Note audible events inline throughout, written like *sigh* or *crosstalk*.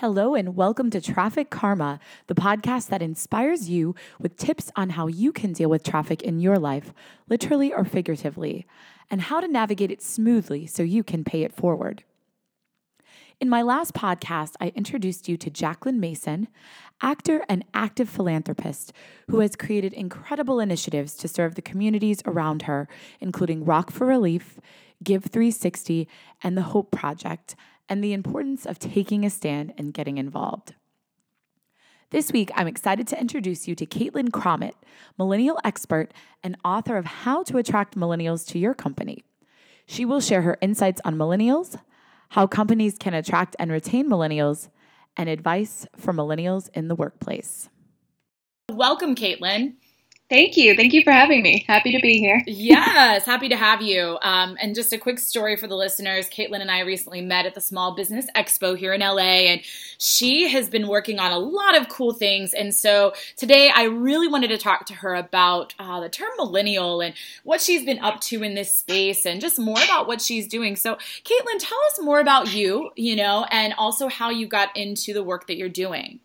Hello, and welcome to Traffic Karma, the podcast that inspires you with tips on how you can deal with traffic in your life, literally or figuratively, and how to navigate it smoothly so you can pay it forward. In my last podcast, I introduced you to Jacqueline Mason, actor and active philanthropist who has created incredible initiatives to serve the communities around her, including Rock for Relief, Give 360, and the Hope Project, and the importance of taking a stand and getting involved. This week, I'm excited to introduce you to Caitlin Crommett, millennial expert and author of How to Attract Millennials to Your Company. She will share her insights on millennials, how companies can attract and retain millennials, and advice for millennials in the workplace. Welcome, Caitlin. Thank you. Thank you for having me. Happy to be here. yes, happy to have you. Um, and just a quick story for the listeners Caitlin and I recently met at the Small Business Expo here in LA, and she has been working on a lot of cool things. And so today I really wanted to talk to her about uh, the term millennial and what she's been up to in this space and just more about what she's doing. So, Caitlin, tell us more about you, you know, and also how you got into the work that you're doing.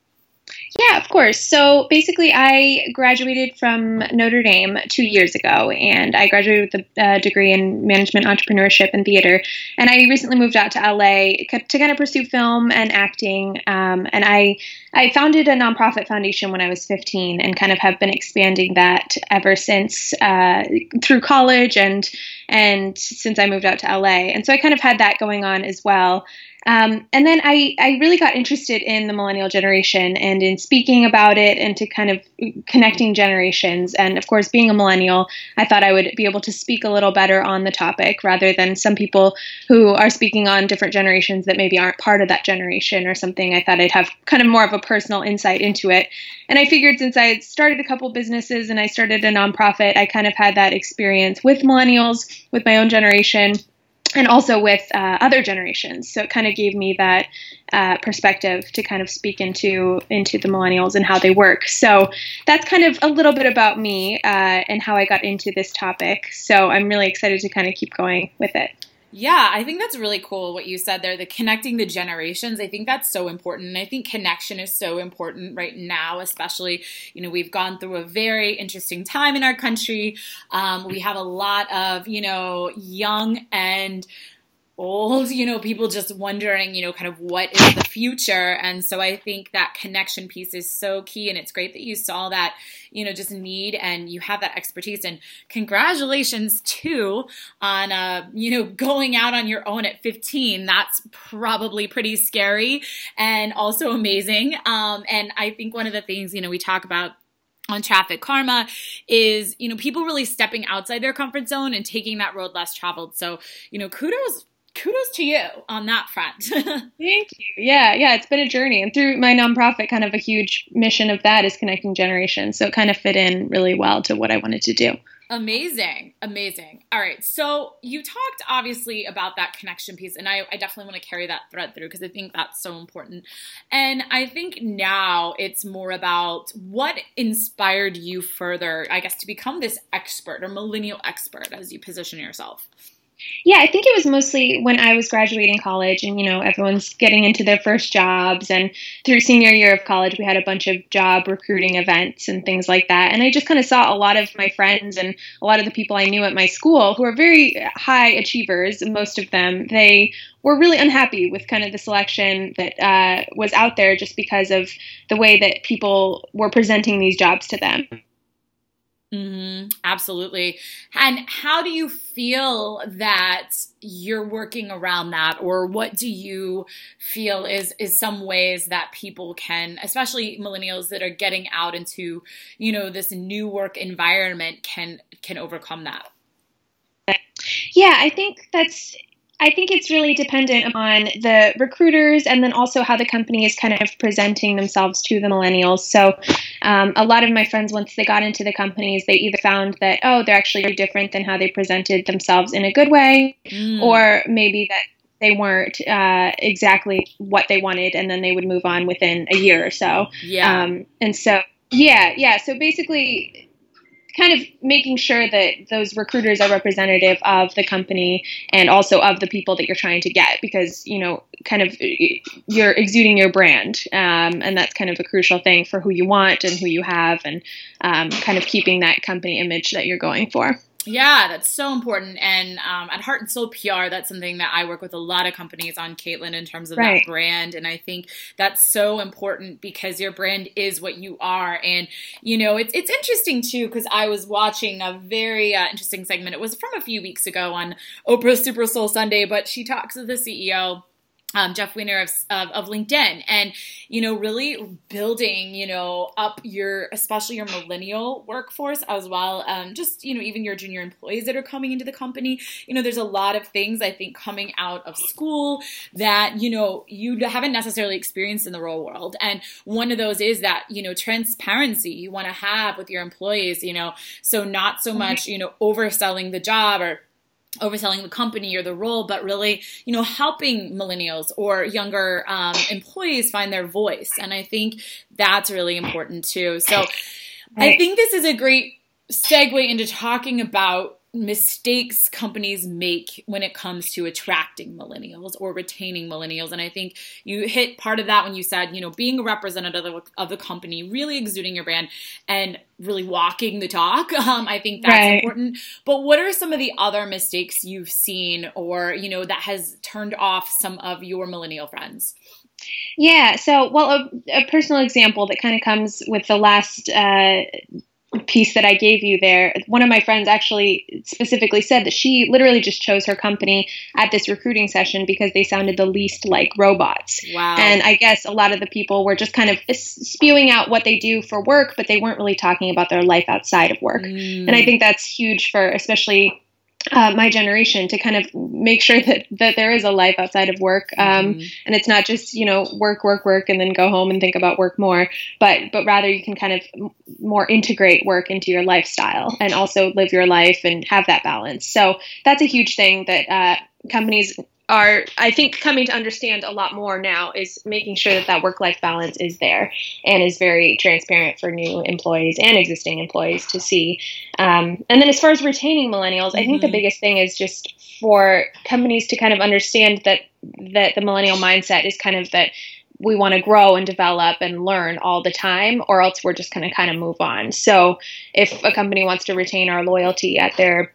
Yeah, of course. So basically, I graduated from Notre Dame two years ago, and I graduated with a degree in management, entrepreneurship, and theater. And I recently moved out to LA to kind of pursue film and acting. Um, and I I founded a nonprofit foundation when I was 15, and kind of have been expanding that ever since uh, through college and and since I moved out to LA. And so I kind of had that going on as well. Um, and then I, I really got interested in the millennial generation and in speaking about it and to kind of connecting generations. And of course, being a millennial, I thought I would be able to speak a little better on the topic rather than some people who are speaking on different generations that maybe aren't part of that generation or something. I thought I'd have kind of more of a personal insight into it. And I figured since I had started a couple businesses and I started a nonprofit, I kind of had that experience with millennials, with my own generation and also with uh, other generations. So it kind of gave me that uh, perspective to kind of speak into into the millennials and how they work. So that's kind of a little bit about me uh, and how I got into this topic. So I'm really excited to kind of keep going with it. Yeah, I think that's really cool what you said there, the connecting the generations. I think that's so important. And I think connection is so important right now, especially, you know, we've gone through a very interesting time in our country. Um, we have a lot of, you know, young and old, you know, people just wondering, you know, kind of what is the future. And so I think that connection piece is so key. And it's great that you saw that, you know, just need and you have that expertise. And congratulations too on, uh, you know, going out on your own at 15. That's probably pretty scary and also amazing. Um, and I think one of the things, you know, we talk about on traffic karma is you know people really stepping outside their comfort zone and taking that road less traveled so you know kudos kudos to you on that front. *laughs* Thank you. Yeah, yeah, it's been a journey. And through my nonprofit, kind of a huge mission of that is connecting generations. So it kind of fit in really well to what I wanted to do. Amazing. Amazing. All right. So you talked obviously about that connection piece, and I, I definitely want to carry that thread through because I think that's so important. And I think now it's more about what inspired you further, I guess, to become this expert or millennial expert as you position yourself. Yeah, I think it was mostly when I was graduating college and, you know, everyone's getting into their first jobs. And through senior year of college, we had a bunch of job recruiting events and things like that. And I just kind of saw a lot of my friends and a lot of the people I knew at my school who are very high achievers, most of them, they were really unhappy with kind of the selection that uh, was out there just because of the way that people were presenting these jobs to them. Mm-hmm, absolutely. And how do you feel that you're working around that, or what do you feel is is some ways that people can, especially millennials that are getting out into, you know, this new work environment, can can overcome that? Yeah, I think that's I think it's really dependent on the recruiters and then also how the company is kind of presenting themselves to the millennials. So, um, a lot of my friends, once they got into the companies, they either found that, oh, they're actually very different than how they presented themselves in a good way, mm. or maybe that they weren't uh, exactly what they wanted, and then they would move on within a year or so. Yeah. Um, and so, yeah, yeah. So basically, kind of making sure that those recruiters are representative of the company and also of the people that you're trying to get because you know kind of you're exuding your brand um, and that's kind of a crucial thing for who you want and who you have and um, kind of keeping that company image that you're going for yeah, that's so important. And um, at Heart and Soul PR, that's something that I work with a lot of companies on, Caitlin, in terms of right. that brand. And I think that's so important because your brand is what you are. And, you know, it's, it's interesting too, because I was watching a very uh, interesting segment. It was from a few weeks ago on Oprah Super Soul Sunday, but she talks to the CEO um, Jeff Weiner of, of, of, LinkedIn, and you know, really building, you know, up your, especially your millennial workforce as well. Um, just you know, even your junior employees that are coming into the company. You know, there's a lot of things I think coming out of school that you know you haven't necessarily experienced in the real world, and one of those is that you know transparency you want to have with your employees. You know, so not so much you know overselling the job or overselling the company or the role, but really, you know, helping millennials or younger um, employees find their voice. And I think that's really important too. So I think this is a great segue into talking about mistakes companies make when it comes to attracting millennials or retaining millennials. And i think you hit part of that when you said you know being a representative of the company really exuding your brand and really walking the talk. *laughs* Um, i think that's right. important. But what are some of the other mistakes you've seen or you know that has turned off some of your millennial friends? Yeah. So well a, a personal example that kind of comes with the last uh, piece that I gave you there, one of my friends actually specifically said that she literally just chose her company at this recruiting session because they sounded the least like robots. Wow. And I guess a lot of the people were just kind of spewing out what they do for work, but they weren't really talking about their life outside of work. Mm. And I think that's huge for especially uh, my generation to kind of make sure that that there is a life outside of work um, mm-hmm. and it's not just you know work work work and then go home and think about work more but but rather you can kind of more integrate work into your lifestyle and also live your life and have that balance so that's a huge thing that uh, companies are i think coming to understand a lot more now is making sure that that work life balance is there and is very transparent for new employees and existing employees to see um, and then as far as retaining millennials mm-hmm. i think the mm-hmm. biggest thing is just for companies to kind of understand that that the millennial mindset is kind of that we want to grow and develop and learn all the time or else we're just going to kind of move on so if a company wants to retain our loyalty at their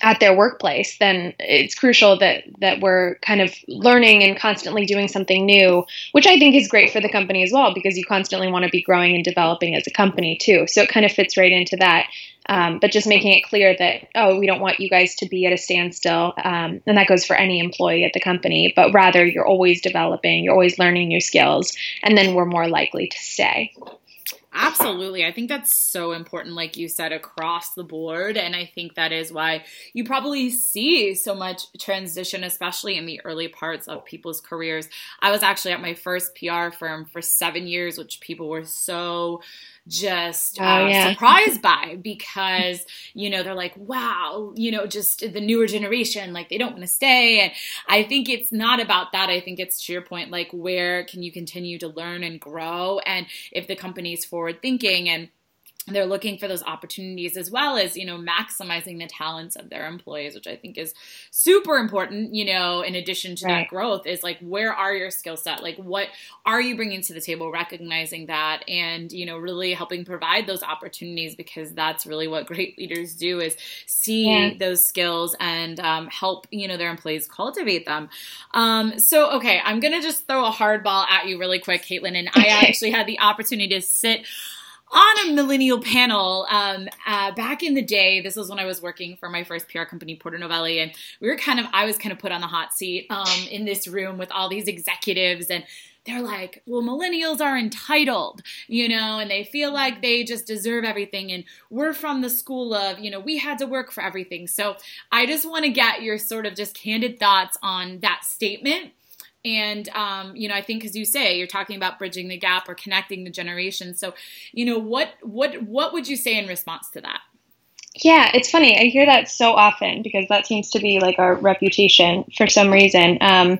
at their workplace, then it's crucial that that we're kind of learning and constantly doing something new, which I think is great for the company as well because you constantly want to be growing and developing as a company too. So it kind of fits right into that. Um, but just making it clear that oh, we don't want you guys to be at a standstill, um, and that goes for any employee at the company. But rather, you're always developing, you're always learning new skills, and then we're more likely to stay. Absolutely. I think that's so important, like you said, across the board. And I think that is why you probably see so much transition, especially in the early parts of people's careers. I was actually at my first PR firm for seven years, which people were so just oh, uh, yeah. surprised by because you know they're like wow you know just the newer generation like they don't want to stay and i think it's not about that i think it's to your point like where can you continue to learn and grow and if the company's forward thinking and they're looking for those opportunities as well as you know maximizing the talents of their employees which i think is super important you know in addition to right. that growth is like where are your skill set like what are you bringing to the table recognizing that and you know really helping provide those opportunities because that's really what great leaders do is see yeah. those skills and um, help you know their employees cultivate them um, so okay i'm gonna just throw a hardball at you really quick caitlin and i actually had the opportunity to sit on a millennial panel um, uh, back in the day. This was when I was working for my first PR company, Porter Novelli, and we were kind of I was kind of put on the hot seat um, in this room with all these executives and. They're like, well, millennials are entitled, you know, and they feel like they just deserve everything. And we're from the school of, you know, we had to work for everything. So I just want to get your sort of just candid thoughts on that statement and um, you know i think as you say you're talking about bridging the gap or connecting the generations so you know what what what would you say in response to that yeah it's funny i hear that so often because that seems to be like our reputation for some reason um,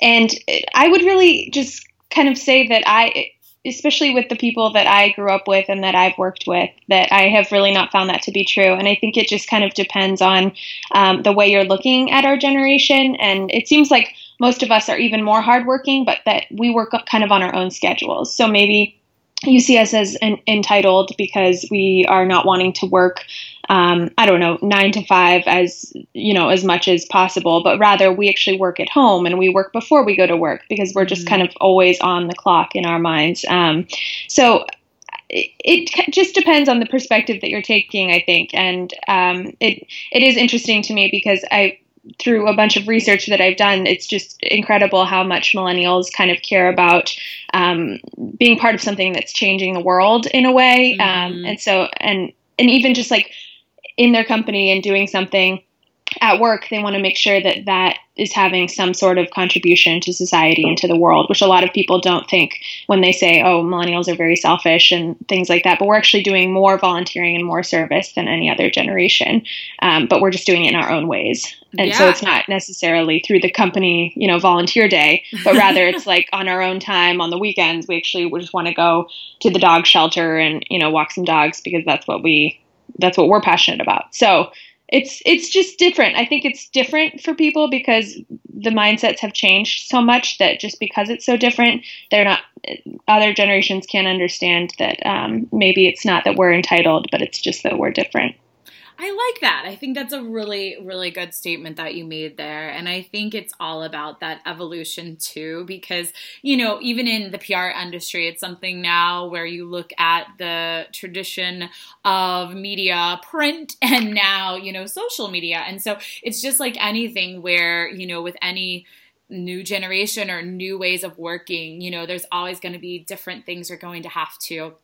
and i would really just kind of say that i especially with the people that I grew up with and that I've worked with, that I have really not found that to be true. And I think it just kind of depends on um, the way you're looking at our generation. And it seems like most of us are even more hardworking, but that we work kind of on our own schedules. So maybe you see us as an, entitled because we are not wanting to work um, i don't know nine to five as you know as much as possible but rather we actually work at home and we work before we go to work because we're just mm-hmm. kind of always on the clock in our minds um, so it, it, just depends on the perspective that you're taking i think and um, it it is interesting to me because i through a bunch of research that I've done, it's just incredible how much millennials kind of care about um, being part of something that's changing the world in a way. Um, mm-hmm. Um, and so, and and even just like in their company and doing something at work, they want to make sure that that is having some sort of contribution to society and to the world, which a lot of people don't think when they say, oh, millennials are very selfish and things like that. But we're actually doing more volunteering and more service than any other generation. Um, but we're just doing it in our own ways. And yeah. so it's not necessarily through the company, you know, volunteer day, but rather *laughs* it's like on our own time on the weekends. We actually just want to go to the dog shelter and, you know, walk some dogs because that's what we that's what we're passionate about. So it's it's just different. I think it's different for people because the mindsets have changed so much that just because it's so different, they're not other generations can't understand that um, maybe it's not that we're entitled, but it's just that we're different. I like that. I think that's a really, really good statement that you made there. And I think it's all about that evolution too, because, you know, even in the PR industry, it's something now where you look at the tradition of media, print, *laughs* and now, you know, social media. And so it's just like anything where, you know, with any new generation or new ways of working, you know, there's always going to be different things you're going to have to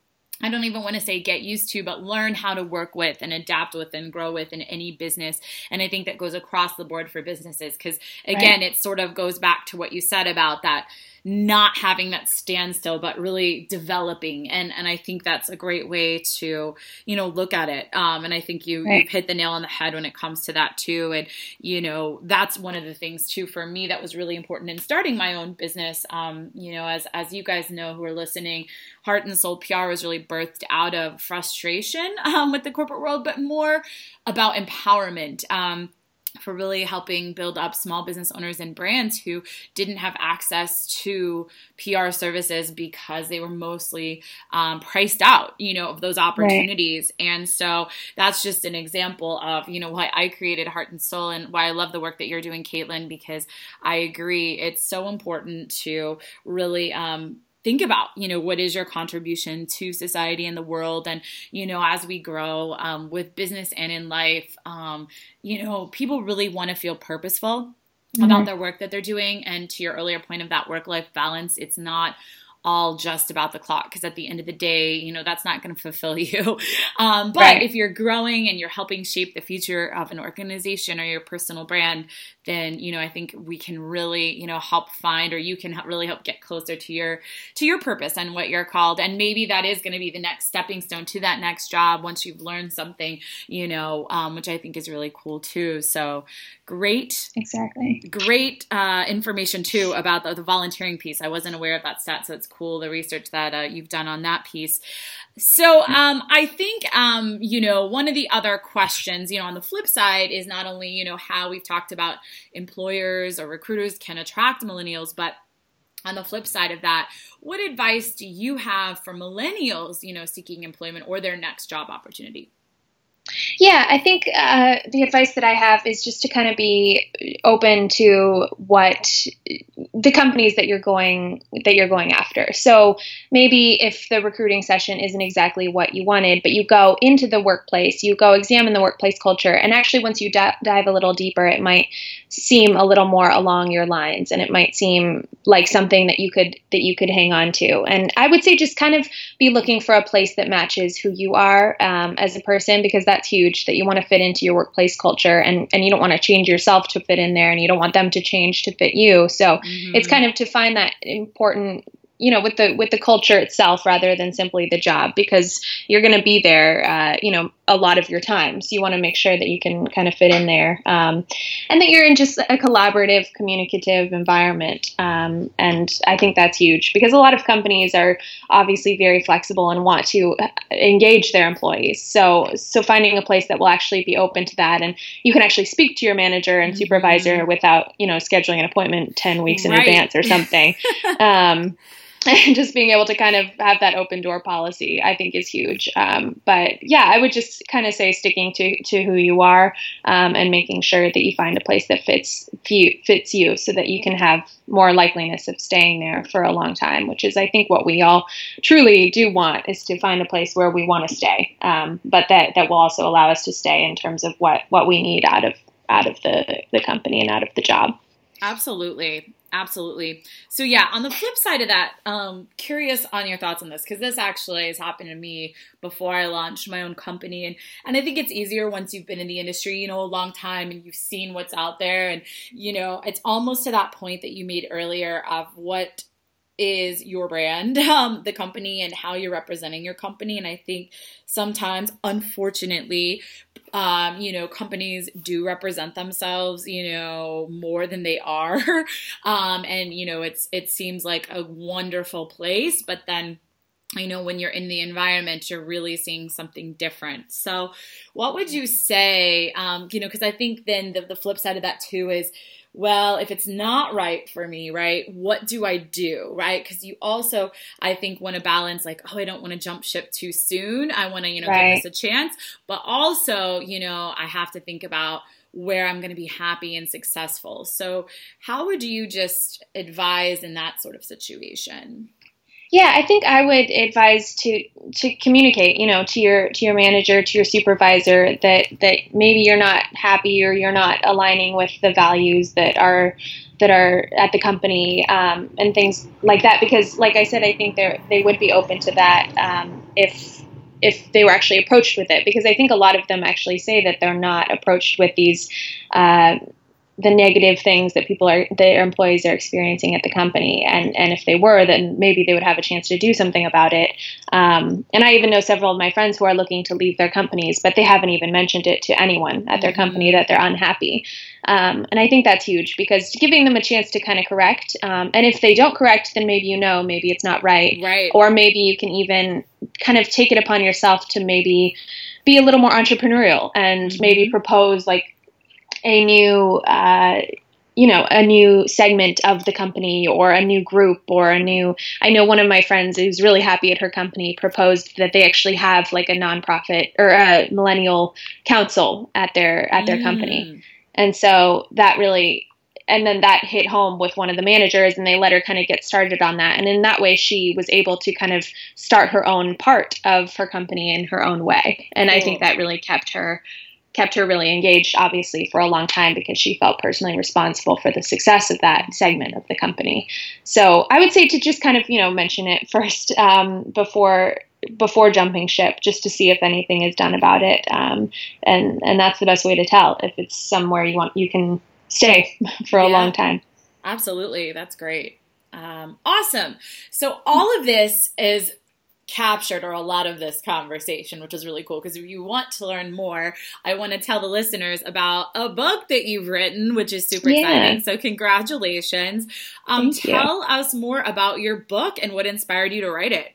I don't even want to say get used to, but learn how to work with and adapt with and grow with in any business. And I think that goes across the board for businesses because, again, right. it sort of goes back to what you said about that not having that standstill but really developing. And and i think that's a great way to you know look at it. Um, and i think you right. you've hit the nail on the head when it comes to that too. And you know that's one of the things too for me that was really important in starting my own business. Um, you know as as you guys know who are listening heart and soul pr was really birthed out of frustration *laughs* um, with the corporate world but more about empowerment. Um, for really helping build up small business owners and brands who didn't have access to PR services because they were mostly um, priced out, you know, of those opportunities. Right. And so that's just an example of, you know, why I created Heart and Soul and why I love the work that you're doing, Caitlin, because I agree it's so important to really um, think about you know what is your contribution to society and the world and you know as we grow um, with business and in life um, you know people really want to feel purposeful mm-hmm. about their work that they're doing and to your earlier point of that work life balance it's not all just about the clock because at the end of the day you know that's not going to fulfill *laughs* you. Um, but right. if you're growing and you're helping shape the future of an organization or your personal brand then you know I think we can really you know help find or you can really help get closer to your to your purpose and what you're called. And maybe that is going to be the next stepping stone to that next job once you've learned something you know um, which I think is really cool too. So great exactly. great uh, information too about the, the, volunteering piece. I wasn't aware of that stat so it's cool the research that uh, you've done on that piece so um, I think um, you know one of the other questions, you know, on the flip side is not only you know how we've talked about employers or recruiters can attract millennials, but on the flip side of that, what advice do you have for millennials, you know, seeking employment or their next job opportunity? Yeah, I think uh, the advice that I have is just to kind of be open to what the companies that you're going that you're going after. So maybe if the recruiting session isn't exactly what you wanted, but you go into the workplace, you go examine the workplace culture, and actually once you d- dive a little deeper, it might seem a little more along your lines, and it might seem like something that you could that you could hang on to. And I would say just kind of be looking for a place that matches who you are um, as a person, because that's huge. That you want to fit into your workplace culture, and and you don't want to change yourself to fit in there, and you don't want them to change to fit you. So. Mm-hmm. It's kind of to find that important you know with the with the culture itself rather than simply the job because you're going to be there uh, you know a lot of your time so you want to make sure that you can kind of fit in there um, and that you're in just a collaborative communicative environment um, and i think that's huge because a lot of companies are obviously very flexible and want to engage their employees so so finding a place that will actually be open to that and you can actually speak to your manager and mm-hmm. supervisor without you know scheduling an appointment 10 weeks in right. advance or something *laughs* um, and *laughs* just being able to kind of have that open door policy, I think is huge. Um, but yeah, I would just kind of say sticking to, to who you are um, and making sure that you find a place that fits fits you, so that you can have more likeliness of staying there for a long time. Which is, I think, what we all truly do want is to find a place where we want to stay, um, but that that will also allow us to stay in terms of what what we need out of out of the the company and out of the job. Absolutely. Absolutely. So yeah, on the flip side of that, um, curious on your thoughts on this because this actually has happened to me before I launched my own company, and and I think it's easier once you've been in the industry, you know, a long time and you've seen what's out there, and you know, it's almost to that point that you made earlier of what is your brand, *laughs* um, the company, and how you're representing your company. And I think sometimes, unfortunately, um, you know, companies do represent themselves, you know, more than they are. *laughs* um, and, you know, it's, it seems like a wonderful place, but then, I know when you're in the environment, you're really seeing something different. So, what would you say? Um, you know, because I think then the, the flip side of that too is well, if it's not right for me, right, what do I do, right? Because you also, I think, want to balance like, oh, I don't want to jump ship too soon. I want to, you know, right. give this a chance. But also, you know, I have to think about where I'm going to be happy and successful. So, how would you just advise in that sort of situation? Yeah, I think I would advise to to communicate, you know, to your to your manager, to your supervisor that that maybe you're not happy or you're not aligning with the values that are that are at the company um, and things like that. Because, like I said, I think they they would be open to that um, if if they were actually approached with it. Because I think a lot of them actually say that they're not approached with these. Uh, the negative things that people are their employees are experiencing at the company. And and if they were then maybe they would have a chance to do something about it. Um, and i even know several of my friends who are looking to leave their companies but they haven't even mentioned it to anyone at their mm-hmm. company that they're unhappy. Um, and i think that's huge because giving them a chance to kind of correct um, and if they don't correct then maybe you know maybe it's not right. Right. Or maybe you can even kind of take it upon yourself to maybe be a little more entrepreneurial and mm-hmm. maybe propose like a new uh, you know a new segment of the company or a new group or a new i know one of my friends who's really happy at her company proposed that they actually have like a nonprofit or a millennial council at their at their mm. company and so that really and then that hit home with one of the managers and they let her kind of get started on that and in that way she was able to kind of start her own part of her company in her own way and cool. i think that really kept her kept her really engaged, obviously, for a long time because she felt personally responsible for the success of that segment of the company. So I would say to just kind of, you know, mention it *laughs* first um, before before jumping ship, just to see if anything is done about it. Um, and and that's the best way to tell if it's somewhere you want you can stay *laughs* for a yeah, long time. Absolutely, that's great. Um, awesome. So all of this is captured or a lot of this conversation, which is really cool. Because if you want to learn more, I want to tell the listeners about a book that you've written, which is super yeah. exciting. So, congratulations. Um, tell you. us more about your book and what inspired you to write it.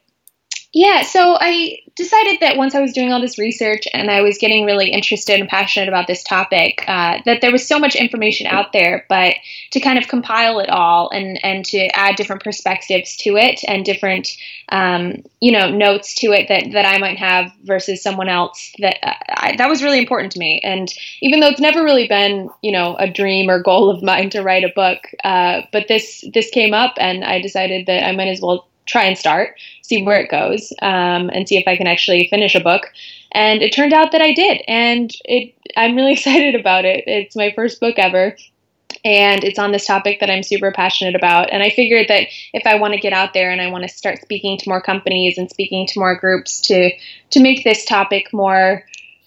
Yeah, so I decided that once I was doing all this research and I was getting really interested and passionate about this topic, uh, that there was so much information out there, but to kind of compile it all and and to add different perspectives to it and different um, you know notes to it that that I might have versus someone else that uh, I, that was really important to me. And even though it's never really been you know a dream or goal of mine to write a book, uh, but this this came up and I decided that I might as well try and start, see where it goes, um, and see if I can actually finish a book. And it turned out that I did, and it I'm really *laughs* excited about it. It's my first book ever. And it's on this topic that I'm super passionate about. And I figured that if I want to get out there and I want to start speaking to more companies and speaking to more groups to to make this topic more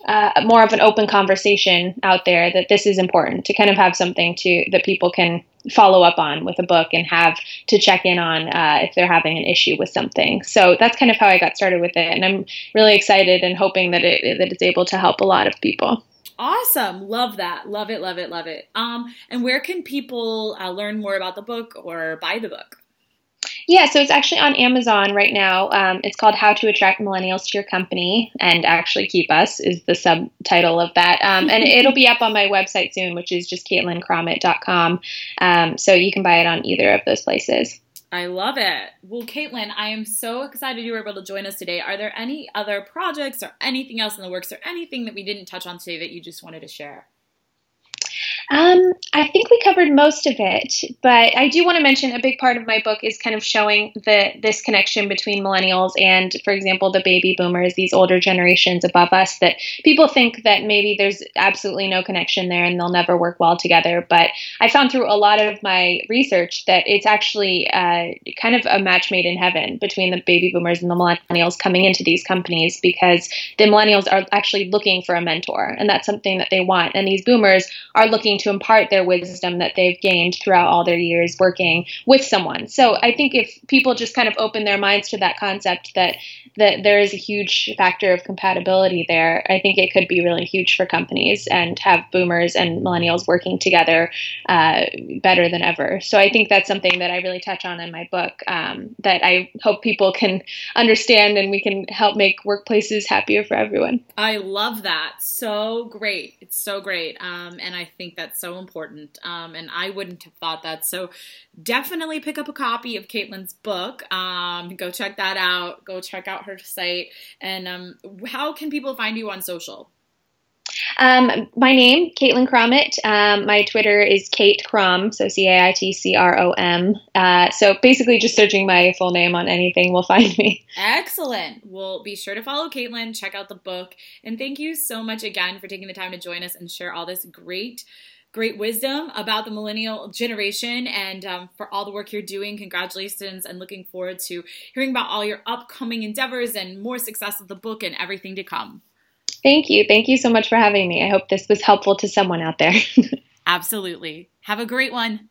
uh, more of an open conversation out there that this is important to kind of have something to that people can follow up on with a book and have to check in on uh, if they're having an issue with something. So that's kind of how I got started with it, and I'm really excited and hoping that it that it's able to help a lot of people. Awesome. Love that. Love it, love it, love it. Um, and where can people uh, learn more about the book or buy the book? Yeah, so it's actually on Amazon right now. Um, it's called How to Attract Millennials to Your Company and Actually Keep Us is the subtitle of that. Um, and *laughs* it'll be up on my website soon, which is just CaitlinCrommett.com. Um, so you can buy it on either of those places. I love it. Well, Caitlin, I am so excited you were able to join us today. Are there any other projects or anything else in the works or anything that we didn't touch on today that you just wanted to share? Um, I think we covered most of it, but I do want to mention a big part of my book is kind of showing the this connection between millennials and, for example, the baby boomers, these older generations above us. That people think that maybe there's absolutely no connection there and they'll never work well together. But I found through a lot of my research that it's actually uh, kind of a match made in heaven between the baby boomers and the millennials coming into these companies because the millennials are actually looking for a mentor, and that's something that they want, and these boomers are looking to impart their wisdom that they've gained throughout all their years working with someone. So I think if people just kind of open their minds to that concept that that there is a huge factor of compatibility there, I think it could be really huge for companies and have boomers and millennials working together uh, better than ever. So I think that's something that I really touch on in my book um, that I hope people can understand and we can help make workplaces happier for everyone. I love that. So great. It's so great. Um, and I think that's so important. Um, and I wouldn't have thought that. So definitely pick up a copy of Caitlin's book. Um, go check that out. Go check out her site. And um, how can people find you on social? Um, my name, Caitlin Crommett. Um, my Twitter is Cait Crom, so C A I T C R O M. Uh, so basically, just searching my full name on anything will *laughs* find me. Excellent. Well, be sure to follow Caitlin, check out the book, and thank you so much again for taking the time to join us and share all this great great wisdom about the millennial generation and um, for all the work you're doing. Congratulations and looking forward to hearing about all your upcoming endeavors and more success of the book and everything to come. Thank you. Thank you so much for having me. I hope this was helpful to someone out there. *laughs* Absolutely. Have a great one.